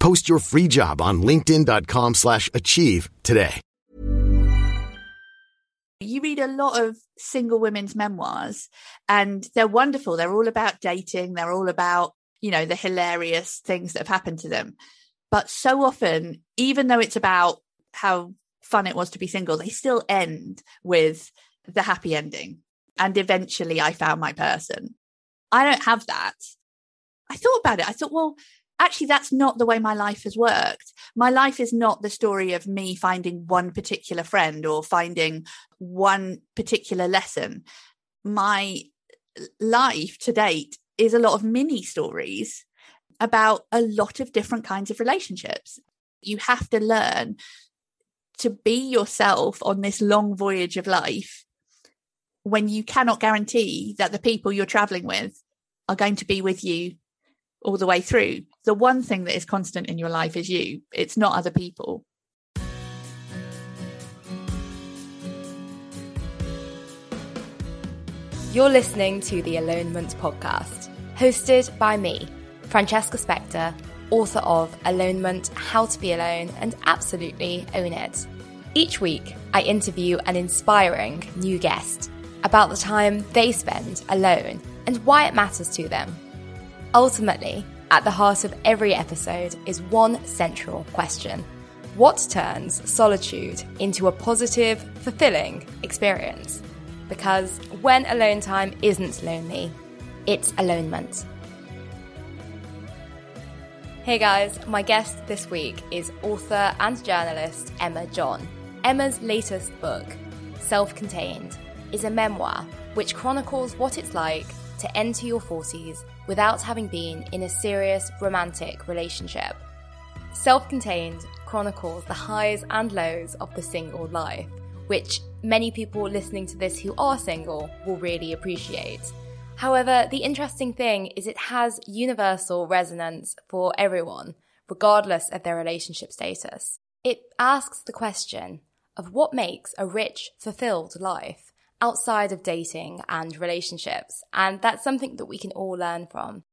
Post your free job on linkedin.com/achieve slash achieve today. You read a lot of single women's memoirs and they're wonderful. They're all about dating, they're all about, you know, the hilarious things that have happened to them. But so often, even though it's about how fun it was to be single, they still end with the happy ending. And eventually I found my person. I don't have that. I thought about it. I thought, well, actually, that's not the way my life has worked. My life is not the story of me finding one particular friend or finding one particular lesson. My life to date is a lot of mini stories about a lot of different kinds of relationships. You have to learn to be yourself on this long voyage of life when you cannot guarantee that the people you're traveling with are going to be with you all the way through. The one thing that is constant in your life is you, it's not other people. You're listening to the Alonement podcast, hosted by me, Francesca Specter, author of Alonement How to Be Alone and Absolutely Own It. Each week, I interview an inspiring new guest about the time they spend alone and why it matters to them. Ultimately, at the heart of every episode is one central question What turns solitude into a positive, fulfilling experience? Because when alone time isn't lonely, it's alonement. Hey guys, my guest this week is author and journalist Emma John. Emma's latest book, Self Contained, is a memoir which chronicles what it's like to enter your 40s without having been in a serious romantic relationship. Self Contained chronicles the highs and lows of the single life, which many people listening to this who are single will really appreciate. However, the interesting thing is it has universal resonance for everyone, regardless of their relationship status. It asks the question of what makes a rich, fulfilled life outside of dating and relationships, and that's something that we can all learn from.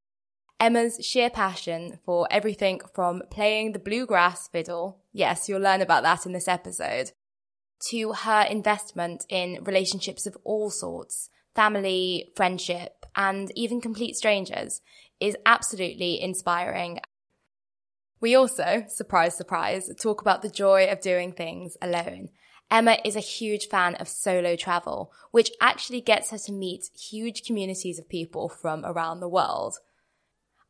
Emma's sheer passion for everything from playing the bluegrass fiddle, yes, you'll learn about that in this episode, to her investment in relationships of all sorts, family, friendship, and even complete strangers, is absolutely inspiring. We also, surprise, surprise, talk about the joy of doing things alone. Emma is a huge fan of solo travel, which actually gets her to meet huge communities of people from around the world.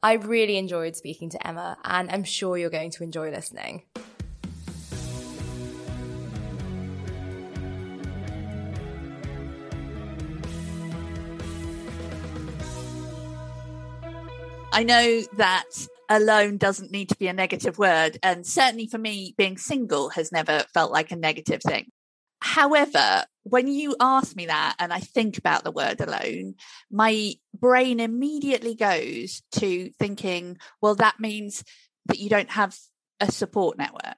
I really enjoyed speaking to Emma, and I'm sure you're going to enjoy listening. I know that alone doesn't need to be a negative word. And certainly for me, being single has never felt like a negative thing. However, when you ask me that and I think about the word alone, my brain immediately goes to thinking, well, that means that you don't have a support network.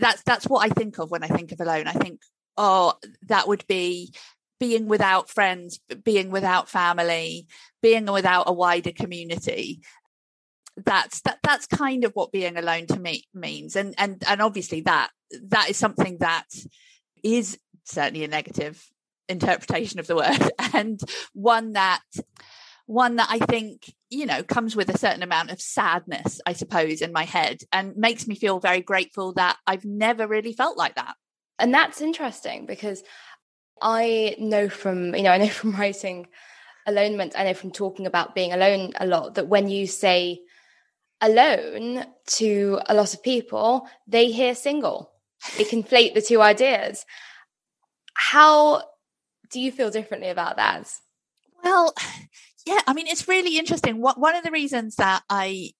That's that's what I think of when I think of alone. I think, oh, that would be being without friends, being without family, being without a wider community that's that that's kind of what being alone to me means and and and obviously that that is something that is certainly a negative interpretation of the word and one that one that I think, you know, comes with a certain amount of sadness, I suppose, in my head and makes me feel very grateful that I've never really felt like that. And that's interesting because I know from, you know, I know from writing alonement, I know from talking about being alone a lot that when you say alone to a lot of people, they hear single. They conflate the two ideas. How do you feel differently about that? Well, yeah, I mean, it's really interesting. What one of the reasons that I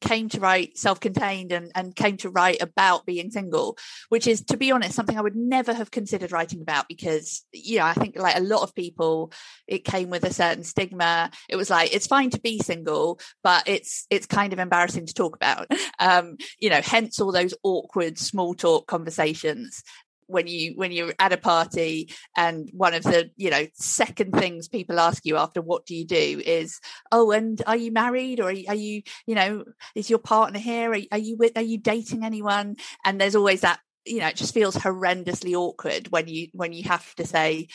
came to write self-contained and, and came to write about being single which is to be honest something i would never have considered writing about because you know i think like a lot of people it came with a certain stigma. It was like it's fine to be single but it's it's kind of embarrassing to talk about. Um you know hence all those awkward small talk conversations when you when you're at a party and one of the you know second things people ask you after what do you do? is oh and are you married or are you, are you you know is your partner here? Are, are you with are you dating anyone? And there's always that you know it just feels horrendously awkward when you when you have to say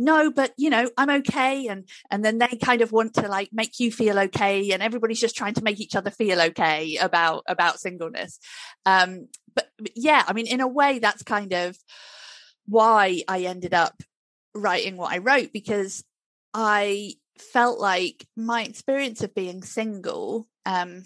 no but you know i'm okay and and then they kind of want to like make you feel okay and everybody's just trying to make each other feel okay about about singleness. Um but, yeah i mean in a way that's kind of why i ended up writing what i wrote because i felt like my experience of being single um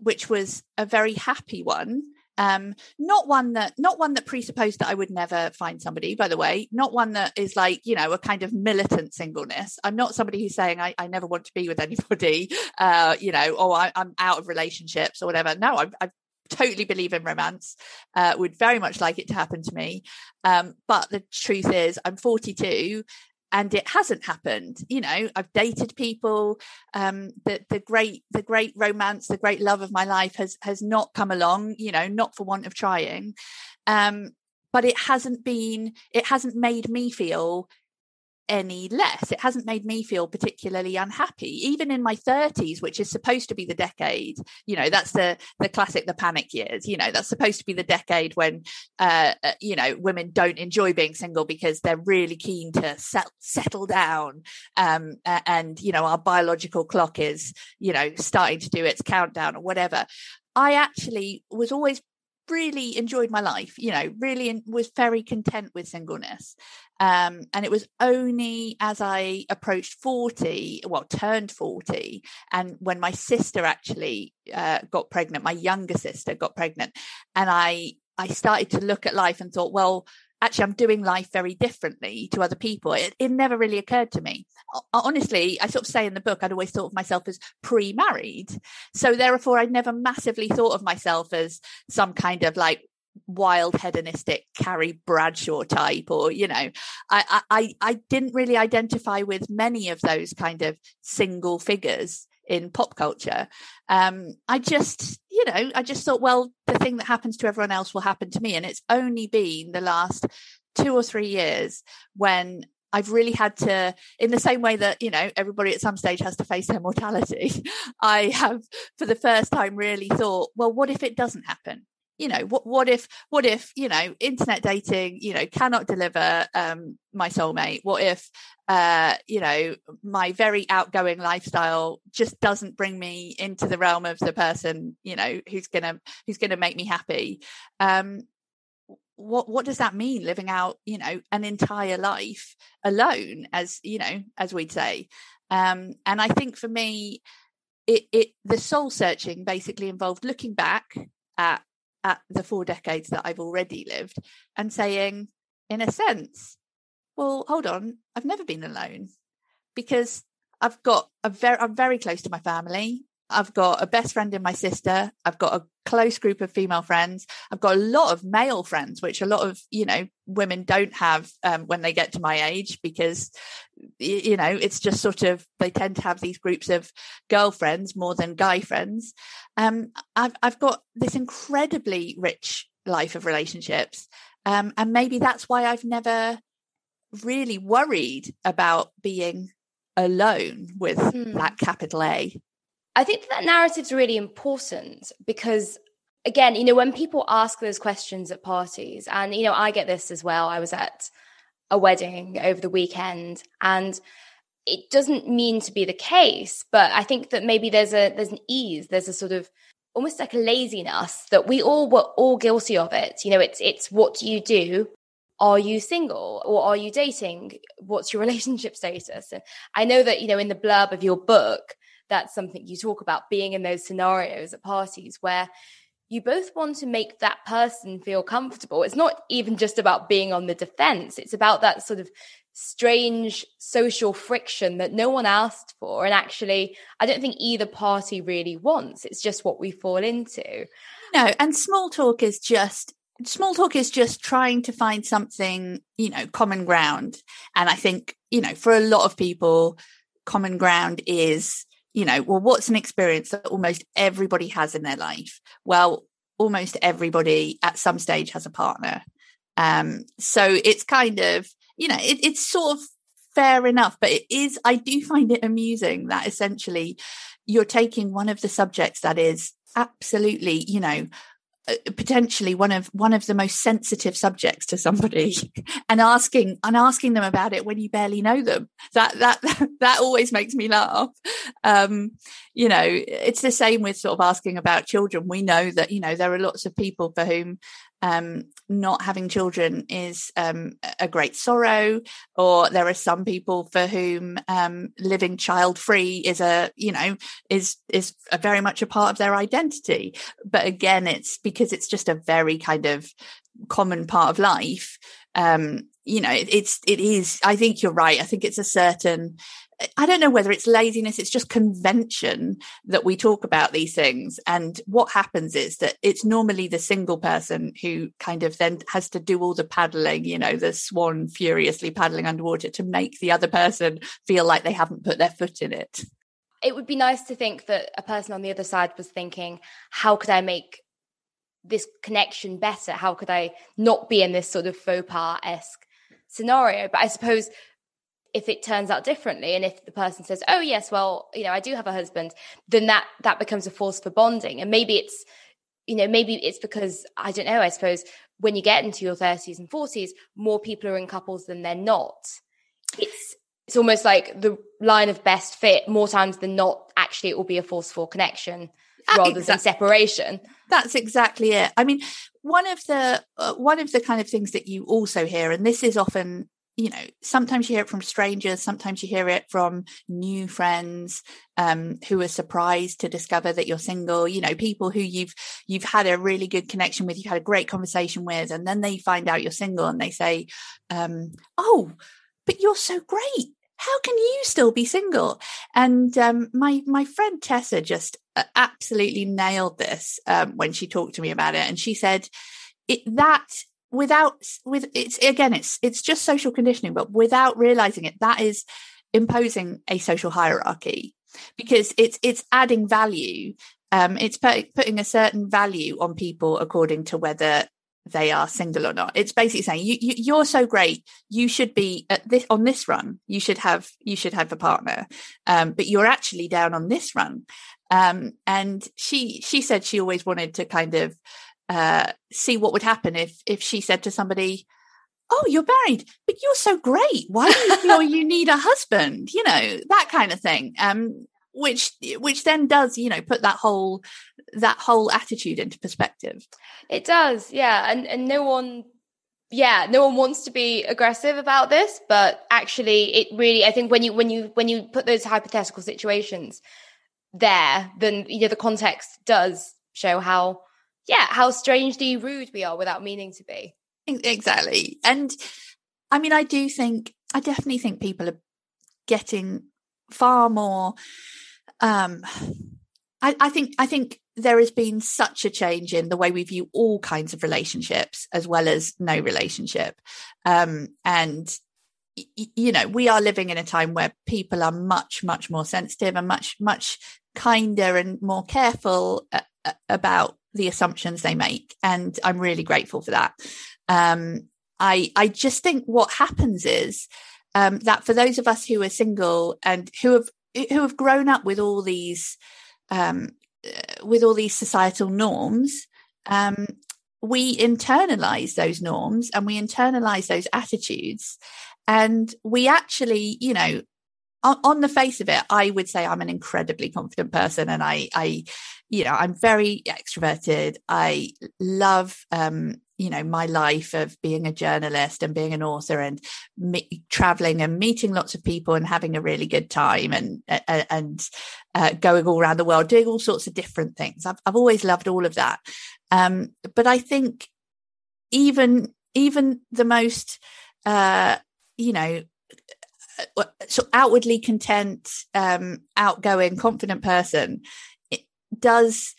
which was a very happy one um not one that not one that presupposed that i would never find somebody by the way. Not one that is like you know a kind of militant singleness. I'm not somebody who's saying i, I never want to be with anybody uh you know or I, am out of relationships or whatever. No I, I totally believe in romance uh, would very much like it to happen to me. Um, but the truth is i'm 42 and it hasn't happened you know i've dated people um the the great the great romance the great love of my life has has not come along you know not for want of trying. Um but it hasn't been it hasn't made me feel any less. It hasn't made me feel particularly unhappy, even in my 30s, which is supposed to be the decade. You know, that's the the classic, the panic years. You know, that's supposed to be the decade when, uh, uh you know, women don't enjoy being single because they're really keen to set, settle down. Um, and you know, our biological clock is, you know, starting to do its countdown or whatever. I actually was always really enjoyed my life you know really in, was very content with singleness. Um, and it was only as i approached 40 well turned 40 and when my sister actually uh, got pregnant my younger sister got pregnant and i i started to look at life and thought well actually I'm doing life very differently to other people. It, it never really occurred to me. Honestly, I sort of say in the book, I'd always thought of myself as pre-married. So therefore, I'd never massively thought of myself as some kind of like wild hedonistic Carrie Bradshaw type or you know I, I I didn't really identify with many of those kind of single figures in pop culture. Um, I just, you know, I just thought, well, the thing that happens to everyone else will happen to me. And it's only been the last two or three years when I've really had to, in the same way that, you know, everybody at some stage has to face their mortality, I have for the first time really thought, well, what if it doesn't happen? You know what what if what if you know internet dating you know cannot deliver um my soulmate? What if uh you know my very outgoing lifestyle just doesn't bring me into the realm of the person you know who's gonna who's gonna make me happy? Um what what does that mean living out you know an entire life alone as you know as we'd say? Um and i think for me it it the soul searching basically involved looking back at at the four decades that I've already lived and saying, in a sense, well, hold on, I've never been alone because I've got a very, I'm very close to my family. I've got a best friend in my sister. I've got a close group of female friends. I've got a lot of male friends, which a lot of, you know, women don't have um, when they get to my age because, you know, it's just sort of, they tend to have these groups of girlfriends more than guy friends. Um, I've, I've got this incredibly rich life of relationships. Um, and maybe that's why I've never really worried about being alone with mm. that capital A. I think that, narrative's really important because again, you know, when people ask those questions at parties, and you know, I get this as well. I was at a wedding over the weekend and it doesn't mean to be the case, but I think that maybe there's a there's an ease, there's a sort of almost like a laziness that we all were all guilty of it. You know, it's it's what do you do are you single or are you dating? What's your relationship status? And I know that, you know, in the blurb of your book, that's something you talk about being in those scenarios at parties where you both want to make that person feel comfortable. It's not even just about being on the defense, it's about that sort of strange social friction that no one asked for. And actually, I don't think either party really wants. It's just what we fall into. No, and small talk is just small talk is just trying to find something, you know, common ground. And I think, you know, for a lot of people, common ground is, you know, well, what's an experience that almost everybody has in their life? Well, almost everybody at some stage has a partner. Um, so it's kind of, you know, it, it's sort of fair enough, but it is, I do find it amusing that essentially you're taking one of the subjects that is absolutely, you know, potentially one of one of the most sensitive subjects to somebody and asking and asking them about it when you barely know them. That that that always makes me laugh. Um you know it's the same with sort of asking about children. We know that you know there are lots of people for whom um, not having children is um, a great sorrow, or there are some people for whom um, living child free is a you know is is very much a part of their identity. But again, it's because it's just a very kind of common part of life. Um, you know, it, it's it is. I think you're right. I think it's a certain I don't know whether it's laziness, it's just convention that we talk about these things. And what happens is that it's normally the single person who kind of then has to do all the paddling, you know, the swan furiously paddling underwater to make the other person feel like they haven't put their foot in it. It would be nice to think that a person on the other side was thinking, how could I make this connection better? How could I not be in this sort of faux pas esque scenario? But I suppose if it turns out differently and if the person says oh yes well you know i do have a husband then that that becomes a force for bonding. And maybe it's you know maybe it's because i don't know i suppose when you get into your 30s and 40s more people are in couples than they're not. It's it's almost like the line of best fit more times than not actually it will be a forceful connection ah, rather exactly. than separation. that's exactly it. I mean one of the uh, one of the kind of things that you also hear and this is often you know sometimes you hear it from strangers sometimes you hear it from new friends um, who are surprised to discover that you're single you know people who you've you've had a really good connection with you've had a great conversation with and then they find out you're single and they say um, oh but you're so great. How can you still be single? And um, my my friend tessa just uh, absolutely nailed this um, when she talked to me about it and she said it, that without with it's again it's it's just social conditioning but without realizing it that is imposing a social hierarchy because it's it's adding value. Um it's put, putting a certain value on people according to whether they are single or not. It's basically saying you, you you're so great. You should be at this on this run. You should have you should have a partner. Um but you're actually down on this run. Um and she she said she always wanted to kind of uh, see what would happen if if she said to somebody, "Oh, you're married, but you're so great. Why do you feel you need a husband?" You know that kind of thing. Um, which which then does you know put that whole that whole attitude into perspective. It does, yeah, and and no one yeah no one wants to be aggressive about this but actually it really i think when you when you when you put those hypothetical situations there then you know the context does show how yeah, how strangely rude we are without meaning to be. Exactly. And I mean, I do think, I definitely think people are getting far more, um, I, I think, I think there has been such a change in the way we view all kinds of relationships as well as no relationship. Um, and you know we are living in a time where people are much much more sensitive and much much kinder and more careful about the assumptions they make. And I'm really grateful for that. Um, I, I just think what happens is um, that for those of us who are single and who have who have grown up with all these um, uh, with all these societal norms, um, we internalize those norms and we internalize those attitudes, and we actually, you know, on, on, the face of it, I would say I'm an incredibly confident person, and I, I, you know, I'm very extroverted. I love, um, you know my life of being a journalist and being an author and me- traveling and meeting lots of people and having a really good time and uh, and uh, going all around the world doing all sorts of different things i've, I've always loved all of that um, but i think even even the most uh, you know so outwardly content um, outgoing confident person does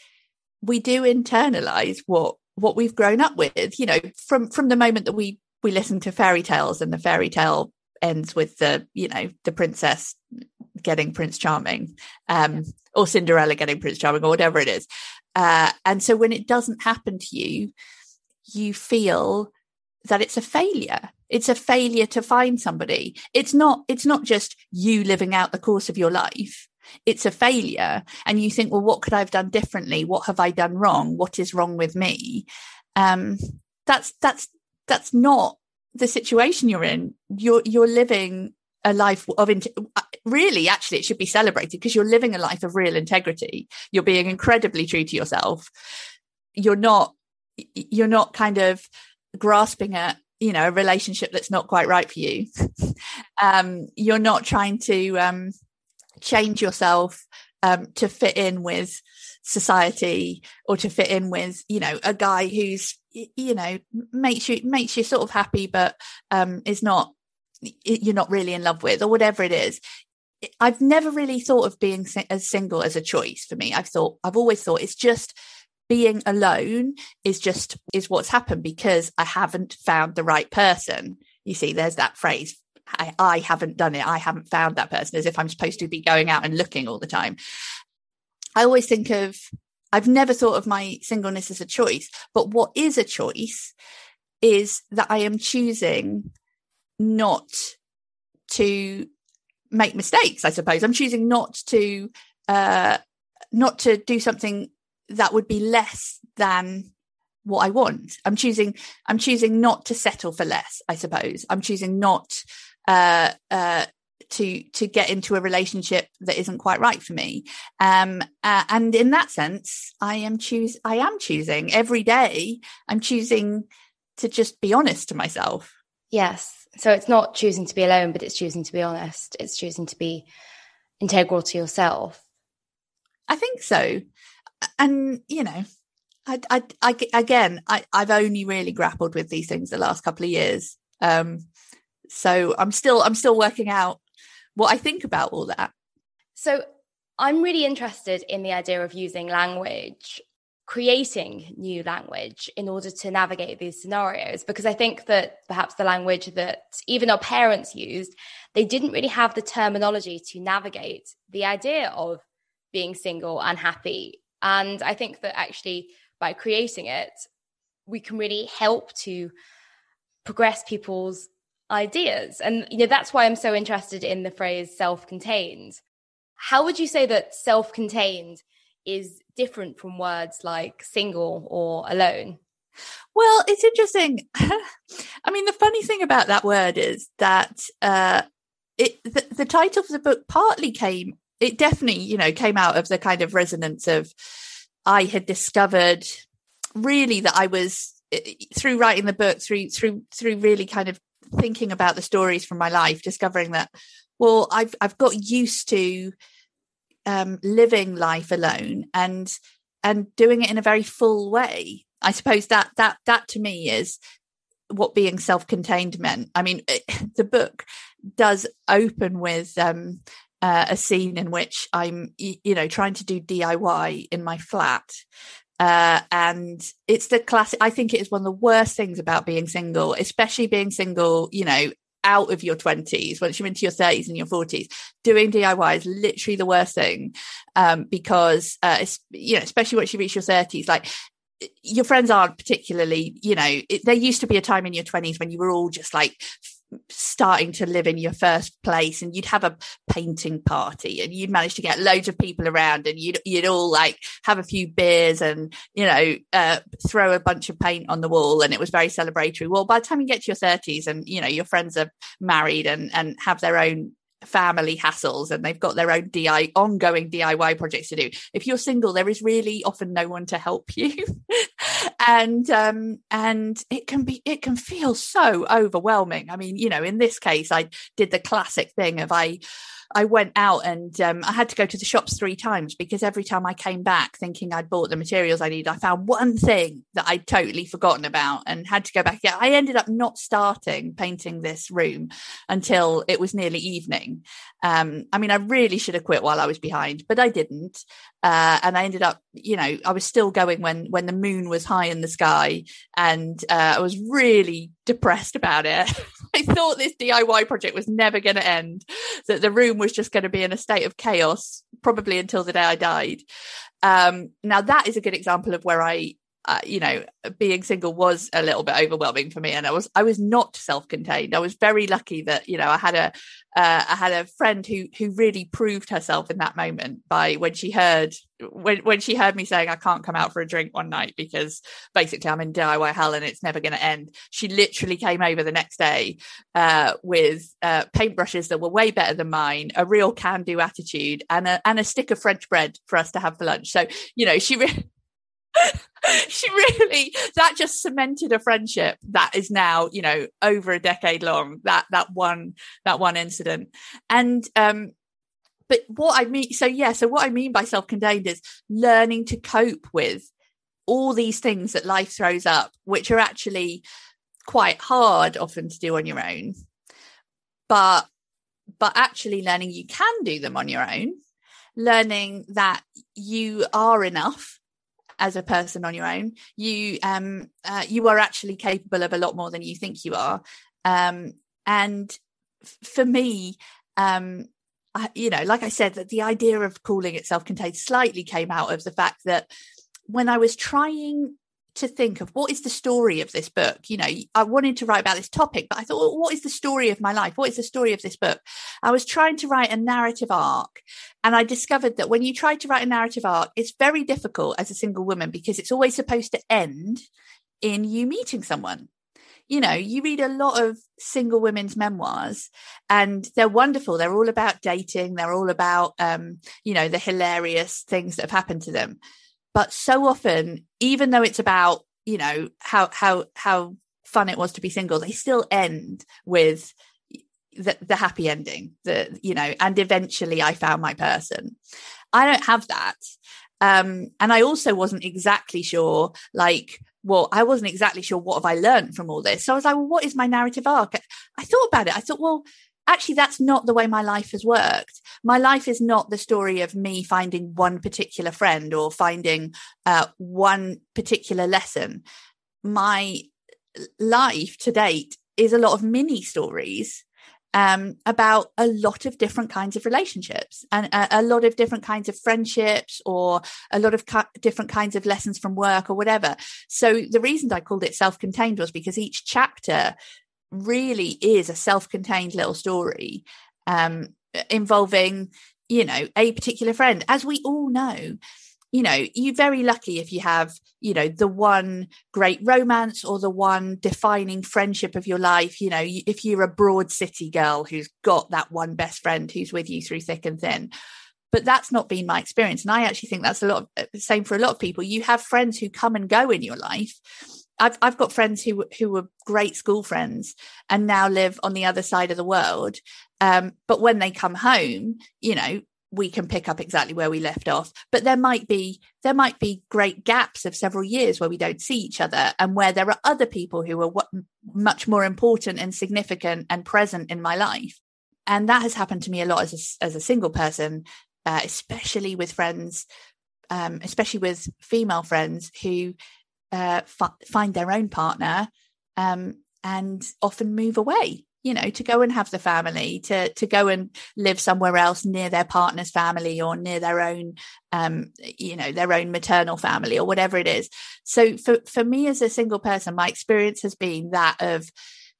we do internalize what what we've grown up with you know from from the moment that we we listen to fairy tales and the fairy tale ends with the you know the princess getting prince charming um or cinderella getting prince charming or whatever it is. Uh and so when it doesn't happen to you you feel that it's a failure. It's a failure to find somebody. It's not it's not just you living out the course of your life. It's a failure. And you think well what could i have done differently? What have i done wrong? What is wrong with me? Um that's that's that's not the situation you're in. You're you're living a life of uh, really actually it should be celebrated because you're living a life of real integrity. You're being incredibly true to yourself. You're not you're not kind of grasping at you know a relationship that's not quite right for you. Um you're not trying to um change yourself um, to fit in with society or to fit in with you know a guy who's you know makes you makes you sort of happy but um is not you're not really in love with or whatever it is. I've never really thought of being as single as a choice for me. I've thought i've always thought it's just being alone is just is what's happened because i haven't found the right person you see there's that phrase I, I haven't done it. I haven't found that person as if I'm supposed to be going out and looking all the time. I always think of, I've never thought of my singleness as a choice, but what is a choice is that I am choosing not to make mistakes, I suppose. I'm choosing not to, uh, not to do something that would be less than what I want. I'm choosing, I'm choosing not to settle for less, I suppose. I'm choosing not uh, uh, to to get into a relationship that isn't quite right for me. Um, uh, and in that sense, I am choose I am choosing every day. I'm choosing to just be honest to myself. Yes. So it's not choosing to be alone, but it's choosing to be honest. It's choosing to be integral to yourself. I think so. And you know, I, I, I again, I, I've only really grappled with these things the last couple of years. Um, so i'm still i'm still working out what i think about all that so i'm really interested in the idea of using language creating new language in order to navigate these scenarios because i think that perhaps the language that even our parents used they didn't really have the terminology to navigate the idea of being single and happy and i think that actually by creating it we can really help to progress people's ideas. And you know that's why I'm so interested in the phrase self-contained. How would you say that self-contained is different from words like single or alone? Well, it's interesting. I mean, the funny thing about that word is that uh, it the, the title of the book partly came. It definitely, you know, came out of the kind of resonance of I had discovered really that I was through writing the book through through through really kind of thinking about the stories from my life, discovering that, well, I've I've got used to um, living life alone and and doing it in a very full way. I suppose that that that to me is what being self-contained meant. I mean, it, the book does open with um, uh, a scene in which I'm, you know, trying to do DIY in my flat, uh, and it's the classic. I think it is one of the worst things about being single, especially being single, you know, out of your 20s, once you're into your 30s and your 40s, doing DIY is literally the worst thing. Um, because, uh, it's, you know, especially once you reach your 30s, like your friends aren't particularly, you know, it, there used to be a time in your 20s when you were all just like starting to live in your first place and you'd have a painting party and you'd manage to get loads of people around and you'd you'd all like have a few beers and you know uh, throw a bunch of paint on the wall and it was very celebratory. Well by the time you get to your 30s and you know your friends are married and and have their own family hassles and they've got their own DI ongoing DIY projects to do. If you're single, there is really often no one to help you. and um and it can be it can feel so overwhelming i mean you know in this case i did the classic thing of i I went out and um, I had to go to the shops three times because every time I came back thinking I'd bought the materials I need, I found one thing that I'd totally forgotten about and had to go back. Yeah, I ended up not starting painting this room until it was nearly evening. Um, I mean, I really should have quit while I was behind, but I didn't. Uh, and I ended up, you know, I was still going when when the moon was high in the sky, and uh, I was really depressed about it. I thought this DIY project was never going to end, that the room was just going to be in a state of chaos, probably until the day I died. Um, now that is a good example of where I uh, you know being single was a little bit overwhelming for me and i was i was not self-contained. I was very lucky that you know i had a uh, i had a friend who who really proved herself in that moment by when she heard when when she heard me saying i can't come out for a drink one night because basically i'm in diy hell and it's never going to end. She literally came over the next day uh, with uh, paintbrushes that were way better than mine a real can do attitude and a and a stick of french bread for us to have for lunch. So you know she she really that just cemented a friendship that is now you know over a decade long that that one that one incident. And um but what i mean so yeah so what i mean by self-contained is learning to cope with all these things that life throws up which are actually quite hard often to do on your own. But but actually learning you can do them on your own. Learning that you are enough as a person on your own you um uh, you are actually capable of a lot more than you think you are. Um and f- for me um I, you know like i said that the idea of calling it self-contained slightly came out of the fact that when i was trying to think of what is the story of this book? You know i wanted to write about this topic but i thought well, what is the story of my life? What is the story of this book? I was trying to write a narrative arc and i discovered that when you try to write a narrative arc it's very difficult as a single woman because it's always supposed to end in you meeting someone. You know, you read a lot of single women's memoirs and they're wonderful. They're all about dating. They're all about, um, you know, the hilarious things that have happened to them but so often even though it's about you know how how how fun it was to be single they still end with the, the happy ending the you know and eventually i found my person. I don't have that. Um and i also wasn't exactly sure like well i wasn't exactly sure what have i learned from all this. So i was like well what is my narrative arc? I thought about it. I thought well actually that's not the way my life has worked my life is not the story of me finding one particular friend or finding uh, one particular lesson my life to date is a lot of mini stories um, about a lot of different kinds of relationships and a, a, lot of different kinds of friendships or a lot of different kinds of lessons from work or whatever. So the reason I called it self-contained was because each chapter really is a self-contained little story um, involving you know a particular friend. As we all know you know you're very lucky if you have you know the one great romance or the one defining friendship of your life. You know if you're a broad city girl who's got that one best friend who's with you through thick and thin. But that's not been my experience. And i actually think that's a lot of, uh, same for a lot of people. You have friends who come and go in your life. I've I've got friends who who were great school friends and now live on the other side of the world. Um, but when they come home, you know, we can pick up exactly where we left off. But there might be there might be great gaps of several years where we don't see each other, and where there are other people who are much more important and significant and present in my life. And that has happened to me a lot as a, as a single person, uh, especially with friends, um, especially with female friends who uh, f- find their own partner um, and often move away you know to go and have the family to to go and live somewhere else near their partner's family or near their own um you know their own maternal family or whatever it is so for for me as a single person my experience has been that of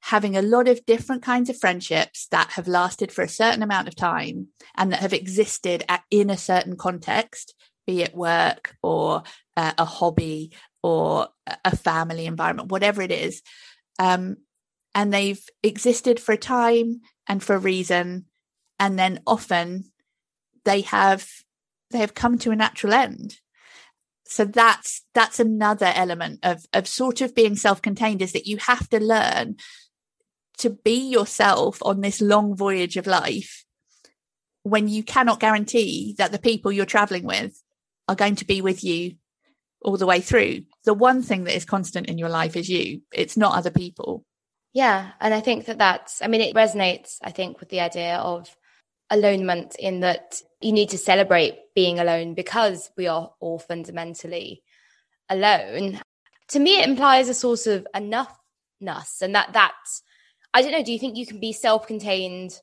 having a lot of different kinds of friendships that have lasted for a certain amount of time and that have existed at, in a certain context be it work or uh, a hobby or a family environment, whatever it is. Um, and they've existed for a time and for a reason. And then often they have they have come to a natural end. so that's that's another element of of sort of being self-contained is that you have to learn to be yourself on this long voyage of life when you cannot guarantee that the people you're traveling with are going to be with you all the way through. The one thing that is constant in your life is you, it's not other people. Yeah. And I think that that's, I mean, it resonates, I think, with the idea of alonement in that you need to celebrate being alone because we are all fundamentally alone. To me, it implies a source of enoughness. And that that's, I don't know, do you think you can be self contained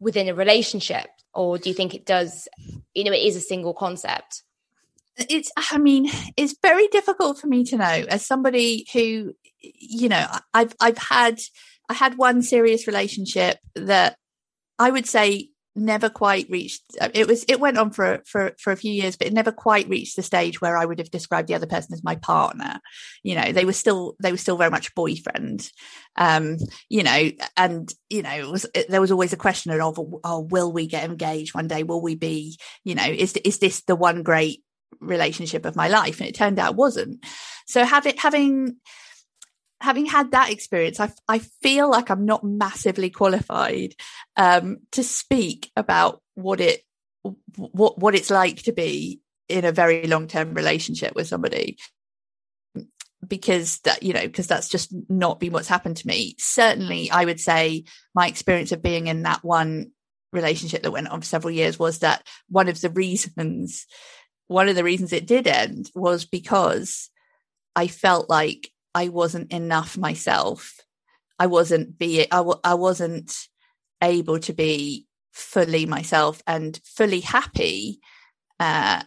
within a relationship? Or do you think it does, you know, it is a single concept? It's, I mean, it's very difficult for me to know. As somebody who, you know, I've, I've had, I had one serious relationship that I would say never quite reached uh, it was it went on for for for a few years but it never quite reached the stage where i would have described the other person as my partner. You know they were still they were still very much boyfriend. Um you know and you know was there was always a question of oh will we get engaged one day? Will we be you know is is this the one great relationship of my life and it turned out wasn't. So having having having had that experience, I, I feel like I'm not massively qualified um, to speak about what it what what it's like to be in a very long term relationship with somebody. Because that you know because that's just not been what's happened to me. Certainly i would say my experience of being in that one relationship that went on for several years was that one of the reasons one of the reasons it did end was because i felt like I wasn't enough myself. I wasn't be I w- I wasn't able to be fully myself and fully happy uh,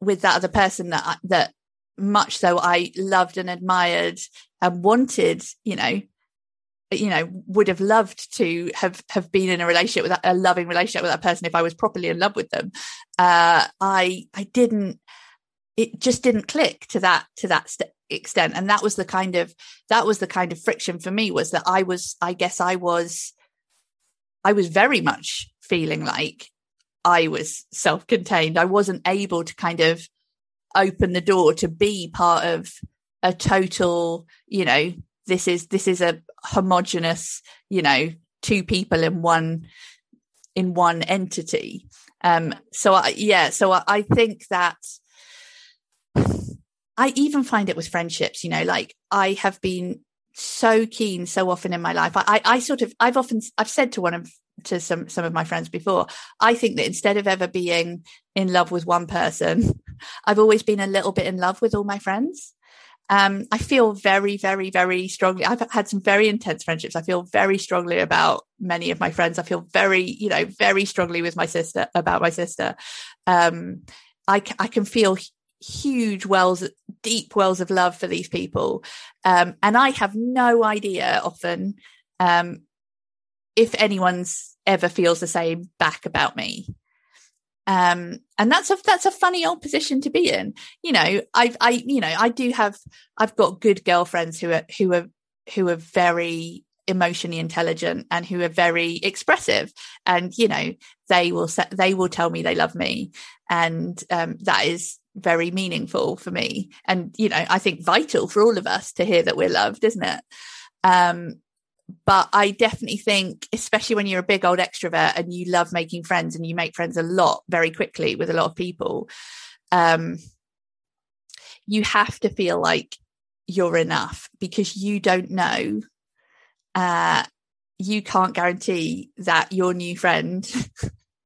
with that other person that I, that much so I loved and admired and wanted, you know, you know, would have loved to have have been in a relationship with a loving relationship with that person if I was properly in love with them. Uh, I I didn't. It just didn't click to that to that st- extent and that was the kind of that was the kind of friction for me was that i was i guess i was i was very much feeling like i was self-contained i wasn't able to kind of open the door to be part of a total you know this is this is a homogenous you know two people in one in one entity um so I, yeah so I, I think that I even find it with friendships, you know, like I have been so keen so often in my life. I, I sort of, I've often, I've said to one of, to some, some of my friends before, I think that instead of ever being in love with one person, I've always been a little bit in love with all my friends. Um, I feel very, very, very strongly. I've had some very intense friendships. I feel very strongly about many of my friends. I feel very, you know, very strongly with my sister about my sister. Um, I, I can feel huge wells, deep wells of love for these people. Um, and I have no idea often um, if anyone's ever feels the same back about me. Um, and that's a that's a funny old position to be in. You know, I I you know I do have I've got good girlfriends who are who are who are very emotionally intelligent and who are very expressive. And you know they will they will tell me they love me. And um, that is very meaningful for me. And you know i think vital for all of us to hear that we're loved isn't it? Um but i definitely think especially when you're a big old extrovert and you love making friends and you make friends a lot very quickly with a lot of people um you have to feel like you're enough because you don't know uh you can't guarantee that your new friend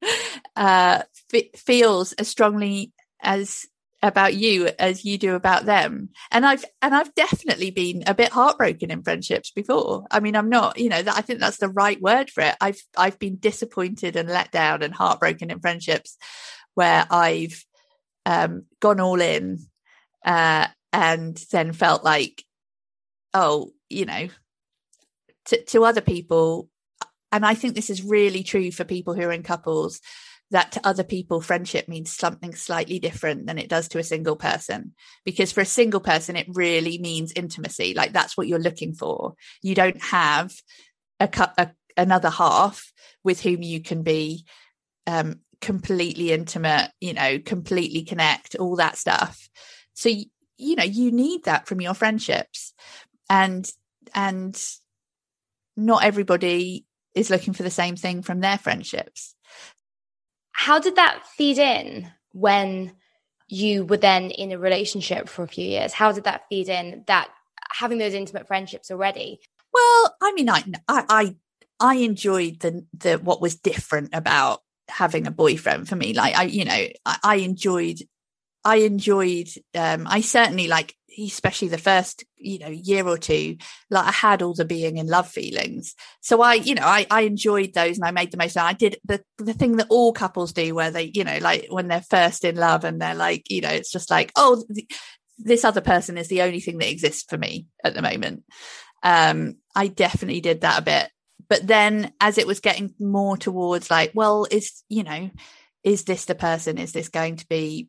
uh f- feels as strongly as about you as you do about them. And i've and i've definitely been a bit heartbroken in friendships before. I mean i'm not you know that i think that's the right word for it. I've i've been disappointed and let down and heartbroken in friendships where i've um, gone all in uh, and then felt like oh you know to, to other people. And i think this is really true for people who are in couples that to other people friendship means something slightly different than it does to a single person because for a single person it really means intimacy like that's what you're looking for you don't have a, a another half with whom you can be um, completely intimate, you know, completely connect, all that stuff. So, you know, you need that from your friendships. And, and not everybody is looking for the same thing from their friendships. How did that feed in when you were then in a relationship for a few years? How did that feed in that having those intimate friendships already? Well, I mean, I, I, I enjoyed the the what was different about having a boyfriend for me. Like I, you know, I, I enjoyed I enjoyed um I certainly like especially the first, you know, year or two, like I had all the being in love feelings. So I, you know, I I enjoyed those and I made the most of I did the the thing that all couples do where they, you know, like when they're first in love and they're like, you know, it's just like, oh, this other person is the only thing that exists for me at the moment. Um, I definitely did that a bit. But then as it was getting more towards like, well, is, you know, is this the person? Is this going to be,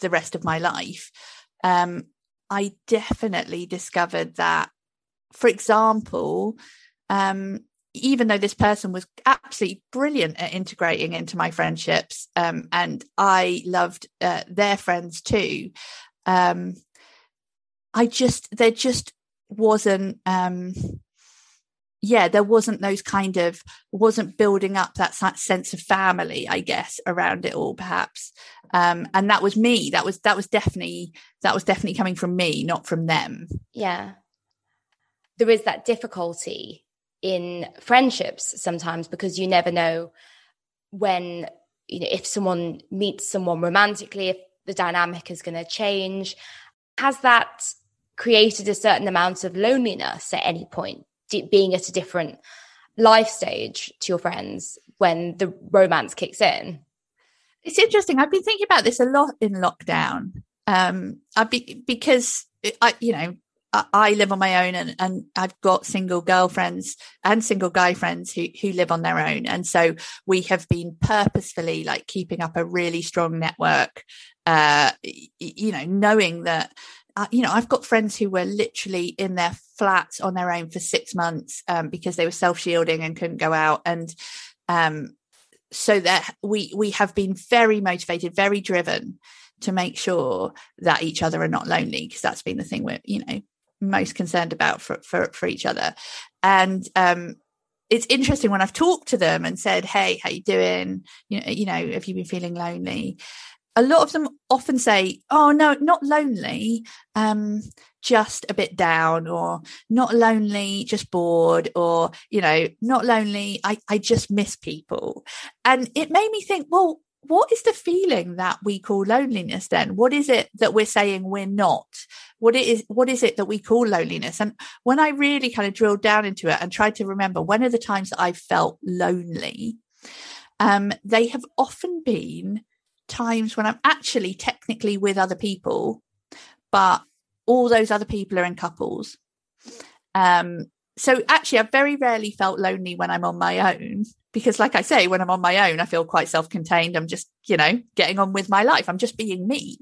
The rest of my life um, I definitely discovered that, for example, um, even though this person was absolutely brilliant at integrating into my friendships, um, and I loved uh, their friends too, um, I just there just wasn't um, yeah, there wasn't those kind of wasn't building up that sense of family, I guess, around it all, perhaps. Um, and that was me. That was that was definitely that was definitely coming from me, not from them. Yeah, there is that difficulty in friendships sometimes because you never know when you know if someone meets someone romantically, if the dynamic is going to change. Has that created a certain amount of loneliness at any point? Being at a different life stage to your friends when the romance kicks in. It's interesting. I've been thinking about this a lot in lockdown. Um, I be, because I, you know, I, I live on my own and, and I've got single girlfriends and single guy friends who, who live on their own. And so we have been purposefully like keeping up a really strong network, uh, you know, knowing that uh, you know, I've got friends who were literally in their flat on their own for six months um, because they were self shielding and couldn't go out. And um, so that we we have been very motivated, very driven to make sure that each other are not lonely because that's been the thing we're you know most concerned about for for, for each other. And um, it's interesting when I've talked to them and said, "Hey, how you doing? You know, you know, have you been feeling lonely?" A lot of them often say, "Oh no, not lonely, um, just a bit down," or "Not lonely, just bored," or you know, "Not lonely, I I just miss people," and it made me think, well. What is the feeling that we call loneliness then? What is it that we're saying we're not? What it is what is it that we call loneliness? And when I really kind of drilled down into it and tried to remember when are the times that I felt lonely, um, they have often been times when I'm actually technically with other people, but all those other people are in couples. Um, so actually, I've very rarely felt lonely when I'm on my own because, like I say, when I'm on my own, I feel quite self contained. I'm just, you know, getting on with my life. I'm just being me.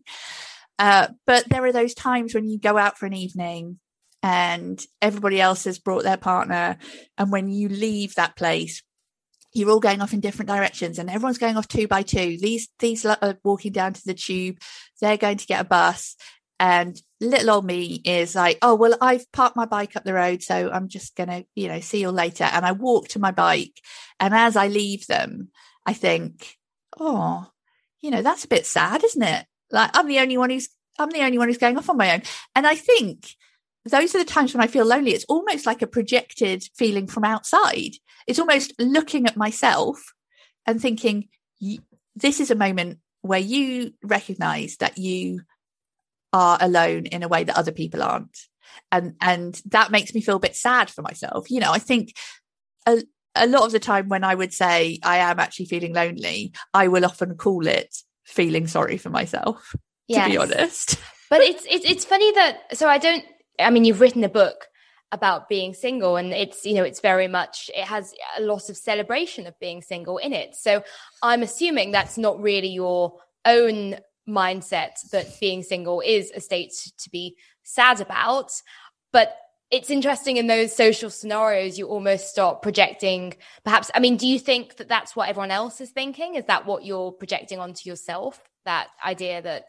Uh, but there are those times when you go out for an evening and everybody else has brought their partner. And when you leave that place, you're all going off in different directions and everyone's going off two by two. These, these are walking down to the tube. They're going to get a bus and little old me is like, oh, well, I've parked my bike up the road. So I'm just going to, you know, see you later. And I walk to my bike. And as I leave them, I think, oh, you know, that's a bit sad, isn't it? Like I'm the only one who's, I'm the only one who's going off on my own. And I think those are the times when I feel lonely. It's almost like a projected feeling from outside. It's almost looking at myself and thinking, this is a moment where you recognize that you are alone in a way that other people aren't. And, and that makes me feel a bit sad for myself. You know, I think a, a lot of the time when I would say I am actually feeling lonely, I will often call it feeling sorry for myself, yes. to be honest. but it's, it's, it's funny that, so I don't, I mean, you've written a book about being single and it's you know it's very much it has a lot of celebration of being single in it so i'm assuming that's not really your own mindset that being single is a state to be sad about. But it's interesting in those social scenarios, you almost start projecting, perhaps. I mean, do you think that that's what everyone else is thinking? Is that what you're projecting onto yourself? That idea that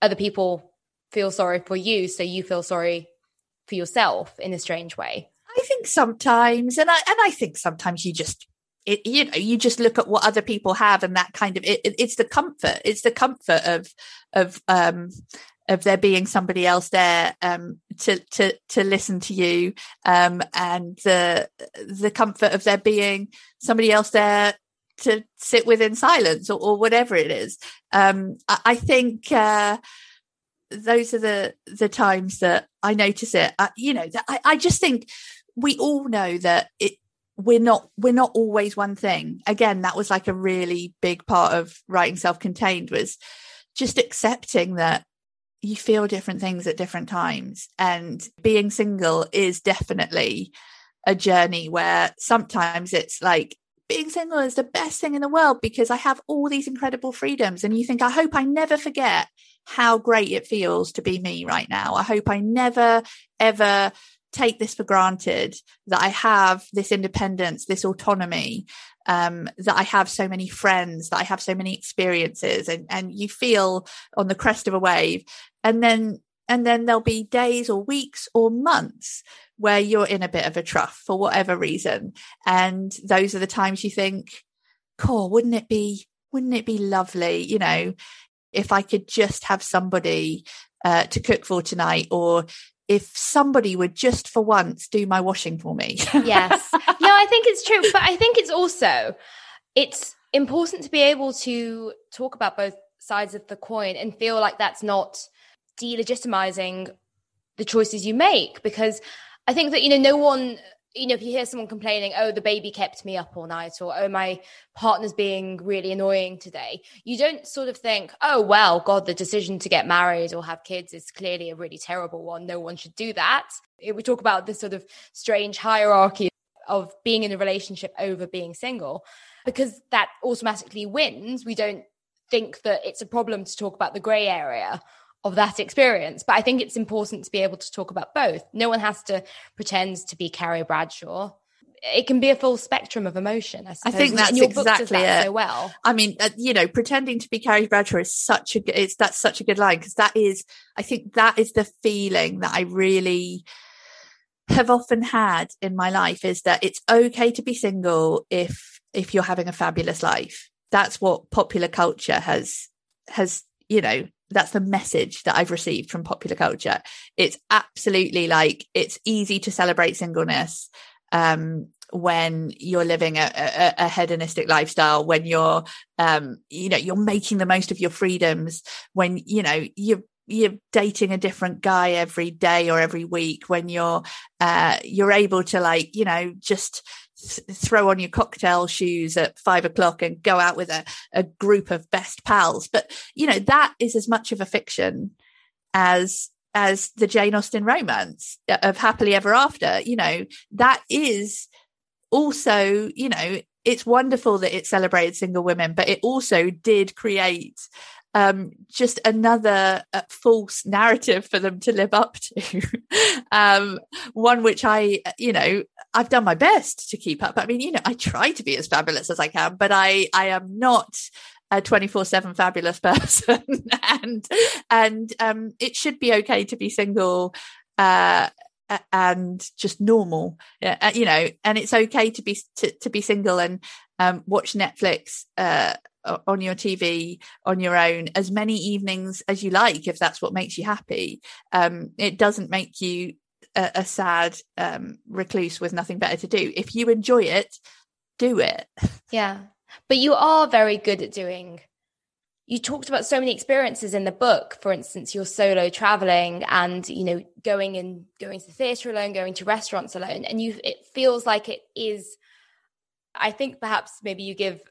other people feel sorry for you, so you feel sorry for yourself in a strange way? I think sometimes, and I and I think sometimes you just it, you know you just look at what other people have and that kind of it, it, it's the comfort it's the comfort of of um of there being somebody else there um to to to listen to you um and the the comfort of there being somebody else there to sit with in silence or, or whatever it is um I, I think uh those are the the times that I notice it. I, you know, I, I just think we all know that it we're not we're not always one thing again that was like a really big part of writing self-contained was just accepting that you feel different things at different times and being single is definitely a journey where sometimes it's like being single is the best thing in the world because I have all these incredible freedoms. And you think, I hope I never forget how great it feels to be me right now. I hope I never, ever take this for granted that I have this independence, this autonomy, um, that I have so many friends, that I have so many experiences, and and you feel on the crest of a wave, and then and then there'll be days or weeks or months where you're in a bit of a trough for whatever reason, and those are the times you think, "Cool, wouldn't it be? Wouldn't it be lovely? You know, if I could just have somebody." Uh, to cook for tonight, or if somebody would just for once do my washing for me. yes. No, I think it's true. But I think it's also it's important to be able to talk about both sides of the coin and feel like that's not delegitimizing the choices you make because I think that you know no one you know, if you hear someone complaining, oh, the baby kept me up all night, or oh, my partner's being really annoying today, you don't sort of think, oh, well, God, the decision to get married or have kids is clearly a really terrible one. No one should do that. We talk about this sort of strange hierarchy of being in a relationship over being single because that automatically wins. We don't think that it's a problem to talk about the gray area of that experience. But I think it's important to be able to talk about both. No one has to pretend to be Carrie Bradshaw. It can be a full spectrum of emotion. I, I think that's exactly that it. So well, I mean, uh, you know, pretending to be Carrie Bradshaw is such a it's that's such a good line because that is, I think that is the feeling that I really have often had in my life is that it's okay to be single if if you're having a fabulous life. That's what popular culture has has you know that's the message that I've received from popular culture. It's absolutely like it's easy to celebrate singleness um, when you're living a, a, a, hedonistic lifestyle, when you're, um, you know, you're making the most of your freedoms, when you know you're you're dating a different guy every day or every week, when you're uh, you're able to like, you know, just throw on your cocktail shoes at five o'clock and go out with a, a group of best pals. But, you know, that is as much of a fiction as as the Jane Austen romance uh, of happily ever after. You know, that is also, you know, it's wonderful that it celebrated single women, but it also did create um, just another uh, false narrative for them to live up to. um, one which I, you know, I've done my best to keep up. I mean, you know, I try to be as fabulous as I can, but I, I am not a 24 7 fabulous person. and, and, um, it should be okay to be single, uh, and just normal, uh, you know, and it's okay to be, to, to be single and, um, watch Netflix, uh, on your TV on your own as many evenings as you like if that's what makes you happy. Um, it doesn't make you a, a sad um, recluse with nothing better to do. If you enjoy it, do it. Yeah, but you are very good at doing. You talked about so many experiences in the book. For instance, your solo traveling and you know going and going to the theatre alone, going to restaurants alone, and you. It feels like it is. I think perhaps maybe you give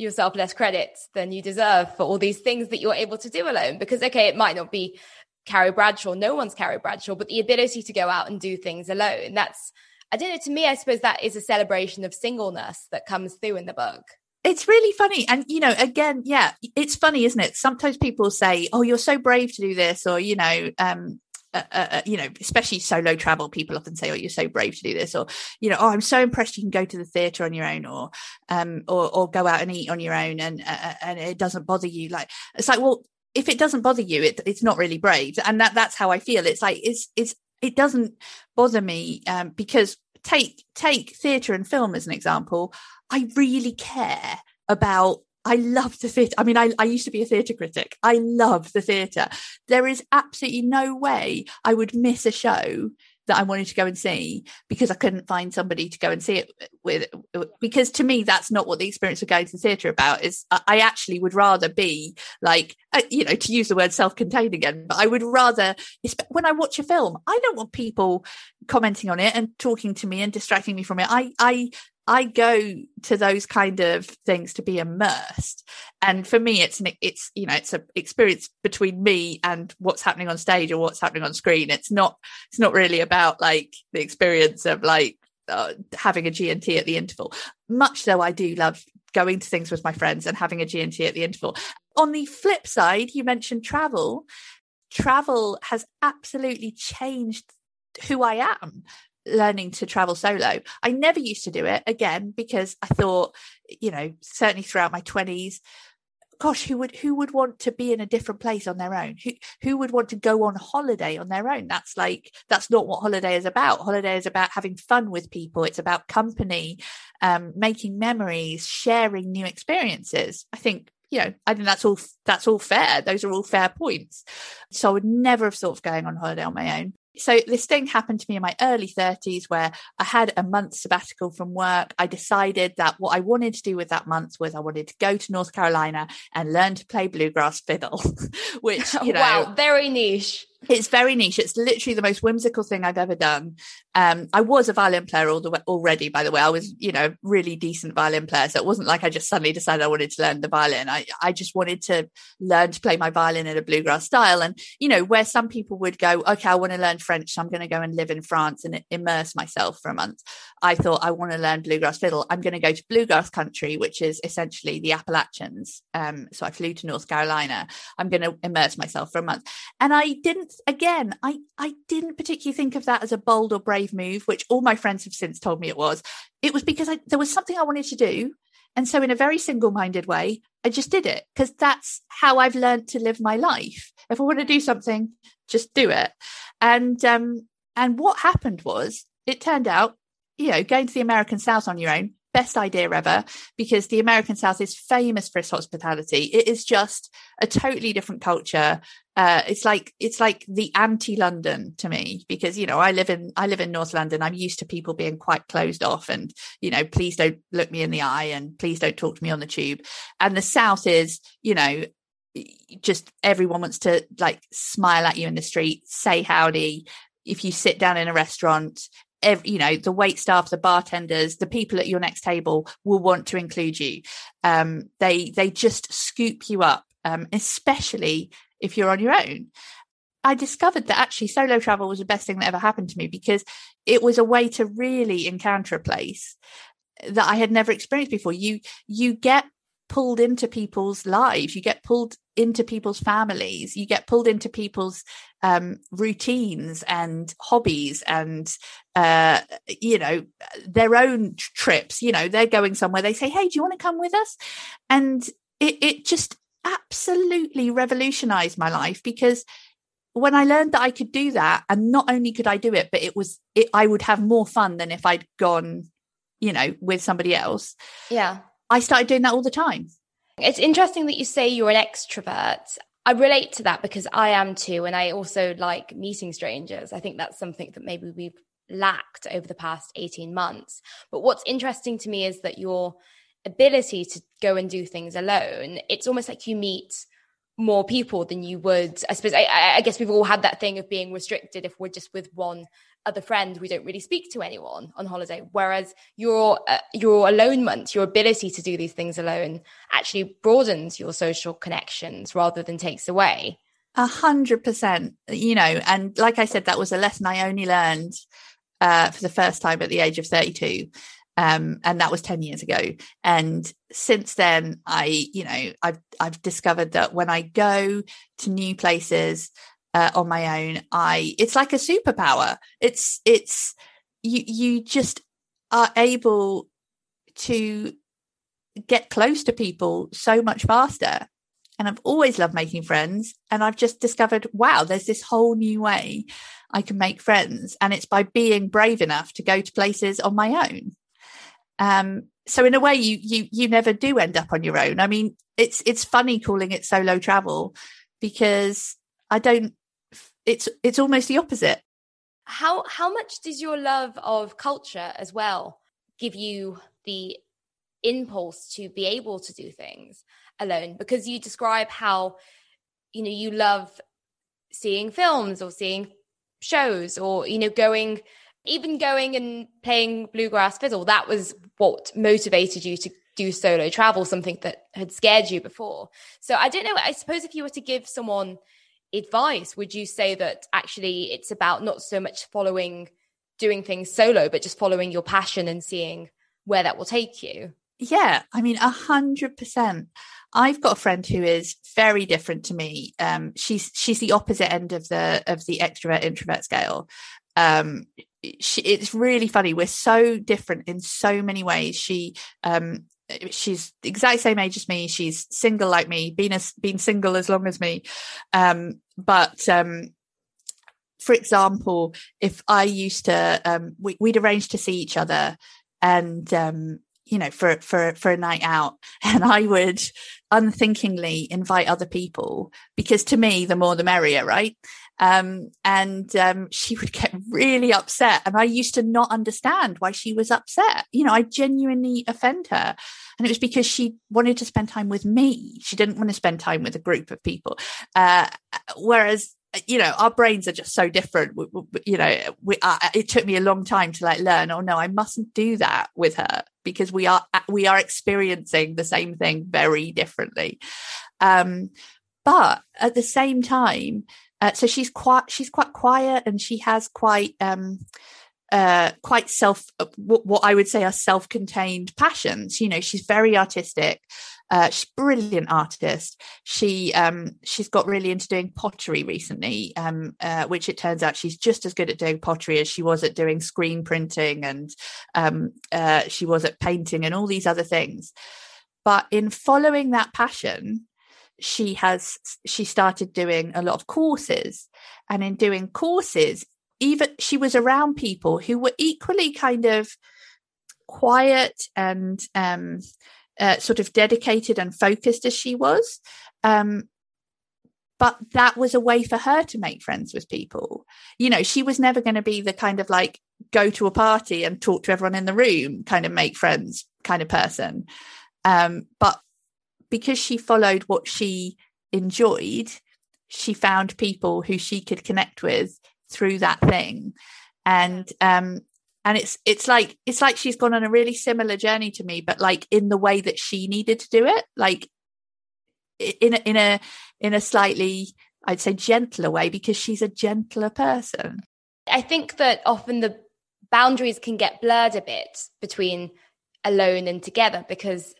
yourself less credit than you deserve for all these things that you're able to do alone. Because, okay, it might not be Carrie Bradshaw, no one's Carrie Bradshaw, but the ability to go out and do things alone, that's, I don't know, to me, I suppose that is a celebration of singleness that comes through in the book. It's really funny. And, you know, again, yeah, it's funny, isn't it? Sometimes people say, oh, you're so brave to do this, or, you know, um, uh, uh, uh, you know, especially solo travel, people often say, "Oh, you're so brave to do this," or you know, "Oh, I'm so impressed you can go to the theatre on your own," or um, or or go out and eat on your own, and uh, uh, and it doesn't bother you. Like it's like, well, if it doesn't bother you, it, it's not really brave, and that that's how I feel. It's like it's it's it doesn't bother me um, because take take theatre and film as an example. I really care about I love the theatre. I mean, I, I used to be a theatre critic. I love the theatre. There is absolutely no way I would miss a show that I wanted to go and see because I couldn't find somebody to go and see it with. Because to me, that's not what the experience of going to the theatre about. Is I actually would rather be like, uh, you know, to use the word self-contained again, but I would rather when I watch a film, I don't want people commenting on it and talking to me and distracting me from it. I I I go to those kind of things to be immersed. And for me, it's an, it's, you know, it's an experience between me and what's happening on stage or what's happening on screen. It's not, it's not really about like the experience of like uh, having a G&T at the interval. Much though I do love going to things with my friends and having a G&T at the interval. On the flip side, you mentioned travel. Travel has absolutely changed who I am learning to travel solo. I never used to do it again because I thought, you know, certainly throughout my 20s, gosh, who would who would want to be in a different place on their own? Who who would want to go on holiday on their own? That's like that's not what holiday is about. Holiday is about having fun with people. It's about company, um, making memories, sharing new experiences. I think you know, I think that's all that's all fair. Those are all fair points. So I would never have thought of going on holiday on my own. So this thing happened to me in my early 30s where I had a month sabbatical from work. I decided that what I wanted to do with that month was I wanted to go to North Carolina and learn to play bluegrass fiddle, which, you know, wow, very niche it's very niche. It's literally the most whimsical thing I've ever done. Um, I was a violin player all the way, already, by the way. I was, you know, really decent violin player. So it wasn't like I just suddenly decided I wanted to learn the violin. I, I just wanted to learn to play my violin in a bluegrass style. And, you know, where some people would go, okay, I want to learn French. So I'm going to go and live in France and immerse myself for a month. I thought I want to learn bluegrass fiddle. I'm going to go to bluegrass country, which is essentially the Appalachians. Um, so I flew to North Carolina. I'm going to immerse myself for a month. And I didn't again, I, I didn't particularly think of that as a bold or brave move, which all my friends have since told me it was. It was because I, there was something I wanted to do. And so, in a very single minded way, I just did it because that's how I've learned to live my life. If I want to do something, just do it. And, um, and what happened was it turned out, you know, going to the American South on your own, best idea ever because the American South is famous for its hospitality. It is just a totally different culture. Uh, it's like it's like the anti-London to me because you know I live in I live in North London. I'm used to people being quite closed off and you know please don't look me in the eye and please don't talk to me on the tube. And the South is you know just everyone wants to like smile at you in the street, say howdy. If you sit down in a restaurant, every, you know the wait staff the bartenders the people at your next table will want to include you. Um, they they just scoop you up um, especially if you're on your own. I discovered that actually solo travel was the best thing that ever happened to me because it was a way to really encounter a place that i had never experienced before. You you get pulled into people's lives. You get pulled into people's families. You get pulled into people's um, routines and hobbies and uh, you know their own trips. You know they're going somewhere. They say hey do you want to come with us? And it, it just absolutely revolutionized my life because when I learned that I could do that, and not only could I do it, but it was it, I would have more fun than if I'd gone, you know, with somebody else. Yeah, I started doing that all the time. It's interesting that you say you're an extrovert. I relate to that because I am too. And I also like meeting strangers. I think that's something that maybe we've lacked over the past 18 months. But what's interesting to me is that your ability to go and do things alone, it's almost like you meet more people than you would. I suppose, I, I guess we've all had that thing of being restricted if we're just with one other friend we don't really speak to anyone on holiday. Whereas your uh, your alonement your ability to do these things alone actually broadens your social connections rather than takes away. A hundred percent you know and like i said that was a lesson i only learned uh, for the first time at the age of 32 um, and that was 10 years ago. And since then i you know i've i've discovered that when i go to new places uh, on my own i it's like a superpower. It's it's you you just are able to get close to people so much faster. And i've always loved making friends and i've just discovered wow there's this whole new way i can make friends. And it's by being brave enough to go to places on my own. Um so in a way you you you never do end up on your own. I mean it's it's funny calling it solo travel because i don't it's it's almost the opposite. How how much does your love of culture as well give you the impulse to be able to do things alone? Because you describe how you know you love seeing films or seeing shows or you know going even going and playing bluegrass fiddle. That was what motivated you to do solo travel something that had scared you before. So i don't know i suppose if you were to give someone advice would you say that actually it's about not so much following doing things solo but just following your passion and seeing where that will take you? Yeah i mean a hundred percent. I've got a friend who is very different to me. Um she's she's the opposite end of the of the extrovert introvert scale. Um she, it's really funny. We're so different in so many ways. She um she's the exact same age as me. She's single like me, been as been single as long as me. Um, but um, for example, if I used to, um, we, would arrange to see each other, and um, you know, for for for a night out, and I would unthinkingly invite other people because to me, the more the merrier, right? Um, and um, she would get really upset. And I used to not understand why she was upset. You know, I genuinely offend her. And it was because she wanted to spend time with me. She didn't want to spend time with a group of people. Uh, whereas you know our brains are just so different you know we, uh, it took me a long time to like learn oh no i mustn't do that with her because we are we are experiencing the same thing very differently um but at the same time uh, so she's quite she's quite quiet and she has quite um uh quite self uh, what, what I would say are self-contained passions. You know, she's very artistic. Uh, she's brilliant artist. She um, she's got really into doing pottery recently, um, uh, which it turns out she's just as good at doing pottery as she was at doing screen printing, and um, uh, she was at painting and all these other things. But in following that passion, she has she started doing a lot of courses and in doing courses even she was around people who were equally kind of quiet and um, uh, sort of dedicated and focused as she was. Um, but that was a way for her to make friends with people. You know, she was never going to be the kind of like go to a party and talk to everyone in the room, kind of make friends kind of person. Um, but because she followed what she enjoyed, she found people who she could connect with through that thing. And um, and it's it's like it's like she's gone on a really similar journey to me, but like in the way that she needed to do it. Like in a, in a in a slightly I'd say gentler way because she's a gentler person. I think that often the boundaries can get blurred a bit between alone and together because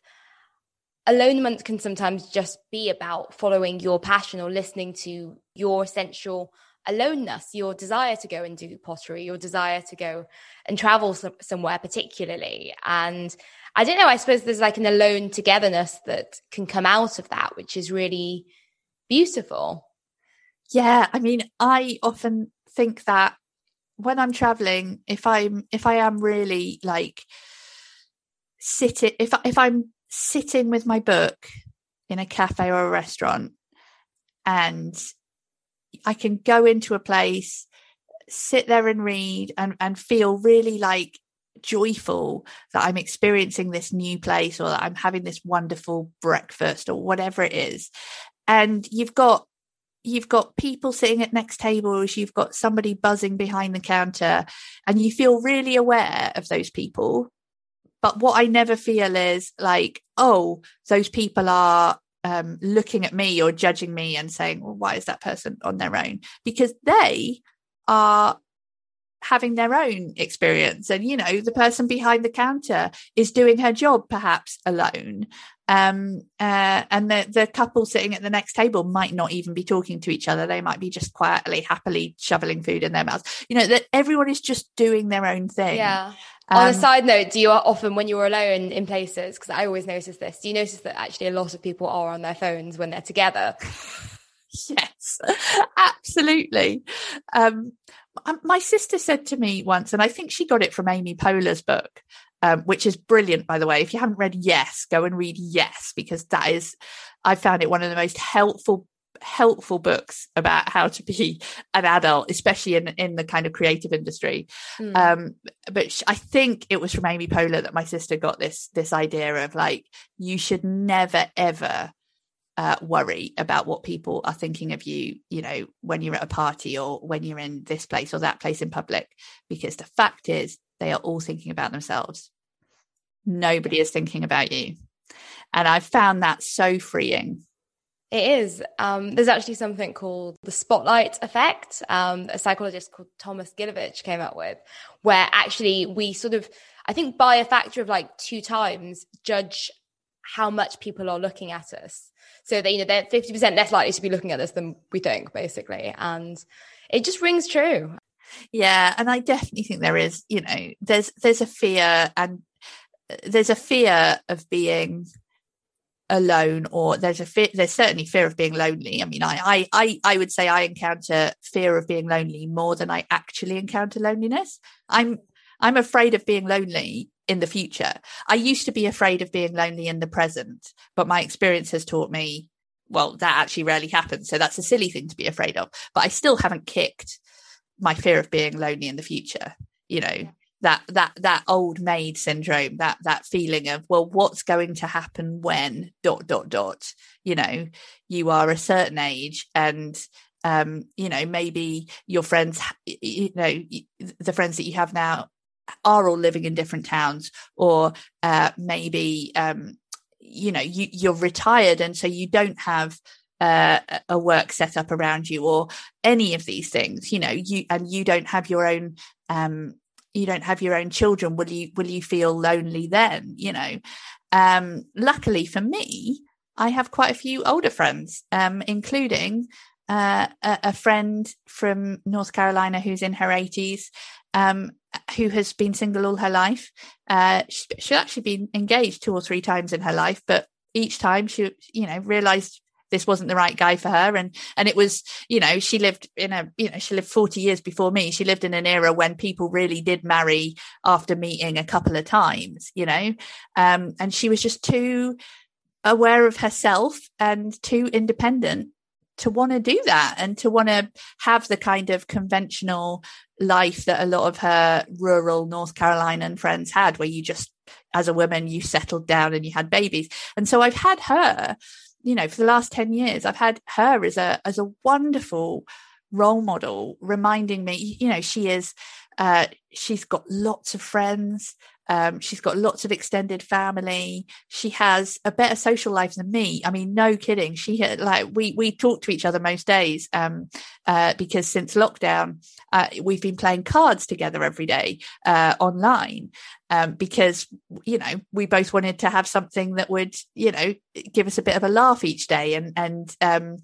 alonement can sometimes just be about following your passion or listening to your essential aloneness, your desire to go and do pottery, your desire to go and travel somewhere particularly. And I don't know, I suppose there's like an alone togetherness that can come out of that, which is really beautiful. Yeah, I mean, I often think that when I'm traveling, if I'm if I am really like sitting if if I'm sitting with my book in a cafe or a restaurant and I can go into a place, sit there and read and, and feel really like joyful that I'm experiencing this new place or that I'm having this wonderful breakfast or whatever it is. And you've got you've got people sitting at next tables, you've got somebody buzzing behind the counter, and you feel really aware of those people. But what I never feel is like, oh, those people are um, looking at me or judging me and saying, well, why is that person on their own? Because they are having their own experience. And you know the person behind the counter is doing her job perhaps alone. Um, uh, and the the couple sitting at the next table might not even be talking to each other. They might be just quietly happily shoveling food in their mouths. You know that everyone is just doing their own thing. Yeah um, On a side note, do you often, when you're alone in places, because I always notice this, do you notice that actually a lot of people are on their phones when they're together? yes, absolutely. Um, my sister said to me once, and I think she got it from Amy Poehler's book, um, which is brilliant, by the way. If you haven't read Yes, go and read Yes, because that is, I found it one of the most helpful helpful books about how to be an adult, especially in in the kind of creative industry. Mm. Um, but I think it was from Amy Poehler that my sister got this this idea of like you should never ever uh, worry about what people are thinking of you, you know, when you're at a party or when you're in this place or that place in public, because the fact is they are all thinking about themselves. Nobody is thinking about you. And I've found that so freeing it is. Um, there's actually something called the spotlight effect, um, a psychologist called Thomas Gilovich came up with, where actually we sort of, I think by a factor of like two times, judge how much people are looking at us. So that, you know, they're 50% less likely to be looking at us than we think, basically. And it just rings true. Yeah. And I definitely think there is, you know, there's, there's a fear and uh, there's a fear of being alone or there's a fear there's certainly fear of being lonely. I mean I, I i would say i encounter fear of being lonely more than i actually encounter loneliness. I'm i'm afraid of being lonely in the future. I used to be afraid of being lonely in the present but my experience has taught me well that actually rarely happens. So that's a silly thing to be afraid of but i still haven't kicked my fear of being lonely in the future you know that that that old maid syndrome that that feeling of well what's going to happen when dot dot dot you know you are a certain age and um you know maybe your friends you know the friends that you have now are all living in different towns or uh maybe um you know you you're retired and so you don't have uh, a work set up around you or any of these things you know you and you don't have your own um you don't have your own children will you will you feel lonely then you know? Um luckily for me i have quite a few older friends um including uh, a, a, friend from north carolina who's in her 80s um who has been single all her life. Uh she, she's actually been engaged two or three times in her life but each time she you know realized this wasn't the right guy for her. And and it was you know she lived in a you know she lived 40 years before me. She lived in an era when people really did marry after meeting a couple of times you know? Um and she was just too aware of herself and too independent to want to do that and to want to have the kind of conventional life that a lot of her rural North Carolinian friends had, where you just, as a woman, you settled down and you had babies. And so I've had her, you know, for the last 10 years, I've had her as a, as a wonderful role model reminding me, you know, she is, uh, she's got lots of friends. Um, she's got lots of extended family. She has a better social life than me. I mean, no kidding. She had like we we talk to each other most days um, uh, because since lockdown, uh, we've been playing cards together every day uh, online um, because you know we both wanted to have something that would you know give us a bit of a laugh each day and and um,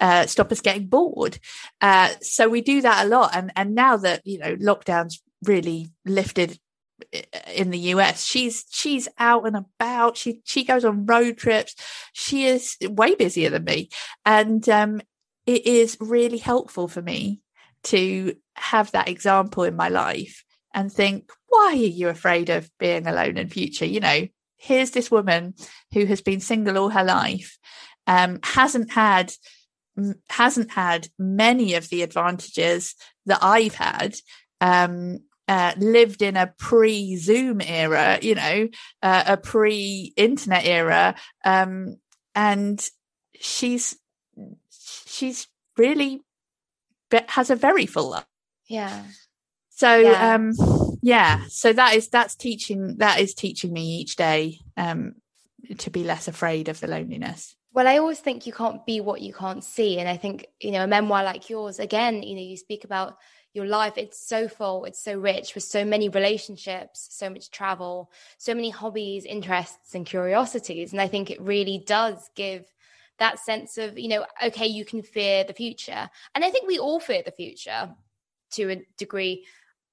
uh, stop us getting bored. Uh, so we do that a lot. And and now that you know lockdowns really lifted in the US. She's she's out and about. She she goes on road trips. She is way busier than me, and um, it is really helpful for me to have that example in my life and think, why are you afraid of being alone in future? You know, here's this woman who has been single all her life, um, hasn't had hasn't had many of the advantages that I've had. Um, uh, lived in a pre Zoom era, you know, uh, a pre internet era. Um, and she's, she's really has a very full life. Yeah. So, yeah. um, yeah, so that is, that's teaching, that is teaching me each day, um, to be less afraid of the loneliness. Well, I always think you can't be what you can't see. And I think, you know, a memoir like yours, again, you know, you speak about your life it's so full it's so rich with so many relationships so much travel so many hobbies interests and curiosities. And i think it really does give that sense of you know okay you can fear the future. And i think we all fear the future to a degree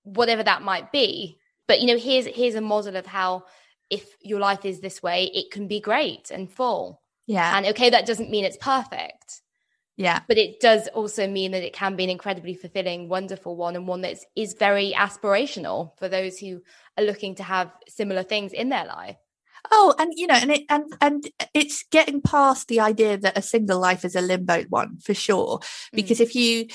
whatever that might be. But you know here's here's a model of how if your life is this way it can be great and full. Yeah. And okay that doesn't mean it's perfect yeah. But it does also mean that it can be an incredibly fulfilling, wonderful one and one that is very aspirational for those who are looking to have similar things in their life. Oh, and you know, and it and and it's getting past the idea that a single life is a limbo one for sure. Because mm. if you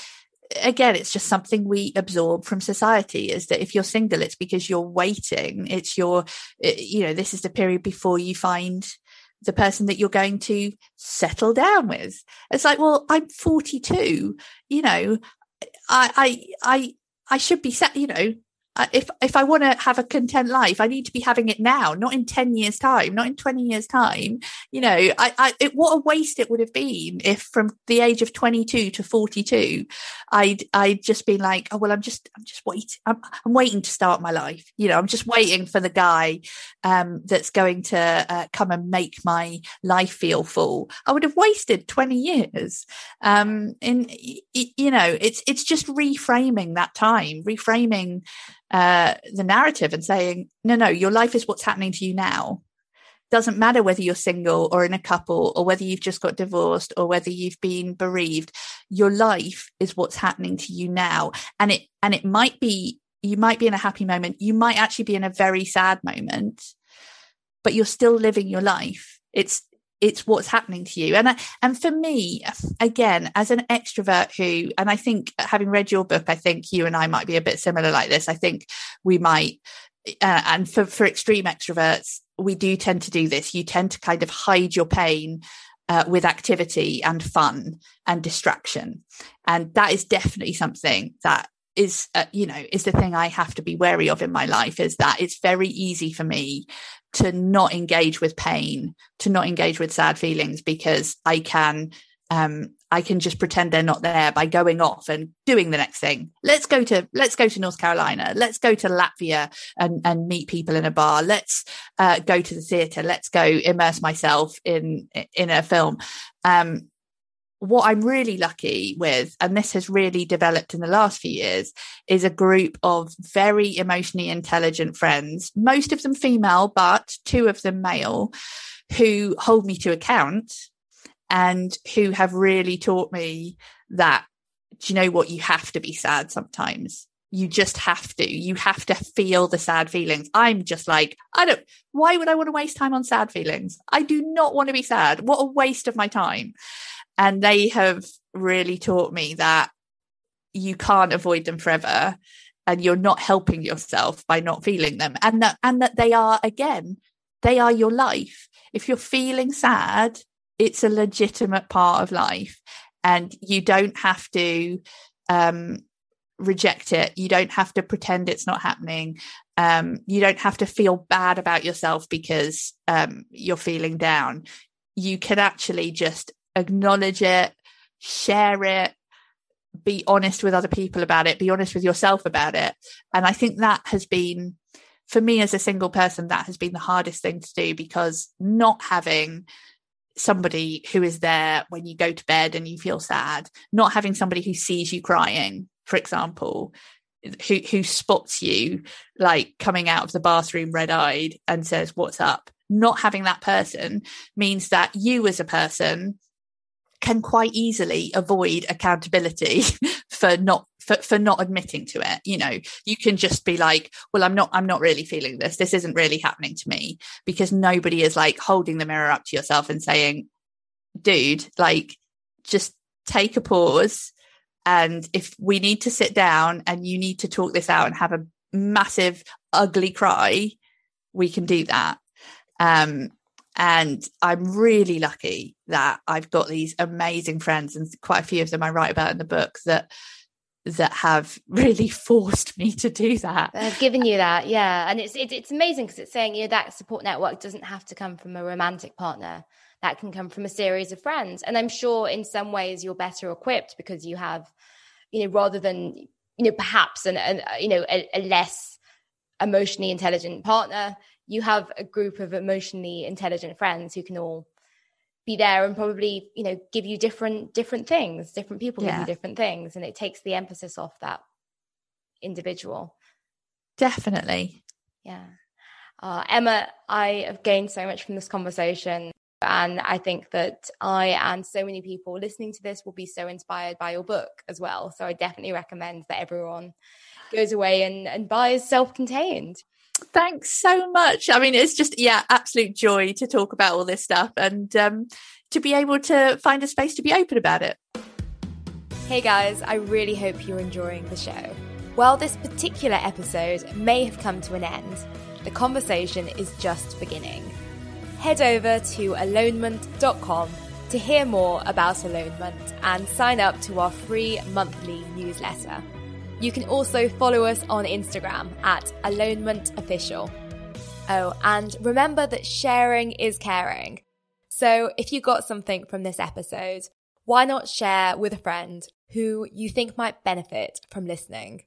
again it's just something we absorb from society is that if you're single it's because you're waiting it's your you know this is the period before you find the person that you're going to settle down with. It's like, well, I'm 42, you know, I, I, I, I should be set, you know, if if I want to have a content life, I need to be having it now, not in ten years' time, not in twenty years' time. You know, I, I it, what a waste it would have been if from the age of twenty two to forty two, I'd I'd just been like, oh well, I'm just I'm just waiting, I'm, I'm waiting to start my life. You know, I'm just waiting for the guy um, that's going to uh, come and make my life feel full. I would have wasted twenty years. Um, in you know, it's it's just reframing that time, reframing uh, the narrative and saying, no, no, your life is what's happening to you now. Doesn't matter whether you're single or in a couple or whether you've just got divorced or whether you've been bereaved. Your life is what's happening to you now. And it, and it might be, you might be in a happy moment. You might actually be in a very sad moment, but you're still living your life. It's, it's what's happening to you. And and for me again as an extrovert who and i think having read your book i think you and i might be a bit similar like this. I think we might uh, and for for extreme extroverts we do tend to do this. You tend to kind of hide your pain uh, with activity and fun and distraction. And that is definitely something that is uh, you know is the thing i have to be wary of in my life is that it's very easy for me to not engage with pain, to not engage with sad feelings because I can um I can just pretend they're not there by going off and doing the next thing. Let's go to let's go to North Carolina. Let's go to Latvia and and meet people in a bar. Let's uh, go to the theater. Let's go immerse myself in in a film. Um, what I'm really lucky with, and this has really developed in the last few years, is a group of very emotionally intelligent friends, most of them female, but two of them male, who hold me to account and who have really taught me that do you know what? You have to be sad sometimes. You just have to. You have to feel the sad feelings. I'm just like i don't why would i want to waste time on sad feelings? I do not want to be sad. What a waste of my time and they have really taught me that you can't avoid them forever and you're not helping yourself by not feeling them and that and that they are again they are your life. If you're feeling sad it's a legitimate part of life and you don't have to um, reject it. You don't have to pretend it's not happening. Um, you don't have to feel bad about yourself because um, you're feeling down. You can actually just acknowledge it share it be honest with other people about it be honest with yourself about it. And i think that has been for me as a single person that has been the hardest thing to do because not having somebody who is there when you go to bed and you feel sad not having somebody who sees you crying for example who who spots you like coming out of the bathroom red-eyed and says what's up? Not having that person means that you as a person can quite easily avoid accountability for not for, for not admitting to it. You know you can just be like well i'm not i'm not really feeling this. This isn't really happening to me. Because nobody is like holding the mirror up to yourself and saying dude like just take a pause. And if we need to sit down and you need to talk this out and have a massive ugly cry we can do that. Um and I'm really lucky that I've got these amazing friends, and quite a few of them I write about in the book that that have really forced me to do that. They've given you uh, that, yeah. And it's it, it's amazing because it's saying you know that support network doesn't have to come from a romantic partner. That can come from a series of friends. And I'm sure in some ways you're better equipped because you have, you know, rather than you know perhaps an, an uh, you know a, a less emotionally intelligent partner you have a group of emotionally intelligent friends who can all be there and probably you know give you different different things. Different people yeah. give you different things and it takes the emphasis off that individual. Definitely. Yeah. Uh, emma i have gained so much from this conversation and i think that i and so many people listening to this will be so inspired by your book as well. So i definitely recommend that everyone goes away and, and buys self-contained Thanks so much. I mean, it's just, yeah, absolute joy to talk about all this stuff and um, to be able to find a space to be open about it. Hey guys, I really hope you're enjoying the show. While this particular episode may have come to an end, the conversation is just beginning. Head over to alonement.com to hear more about alonement and sign up to our free monthly newsletter. You can also follow us on Instagram at Alonement Official. Oh, and remember that sharing is caring. So if you got something from this episode, why not share with a friend who you think might benefit from listening?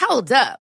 Hold up.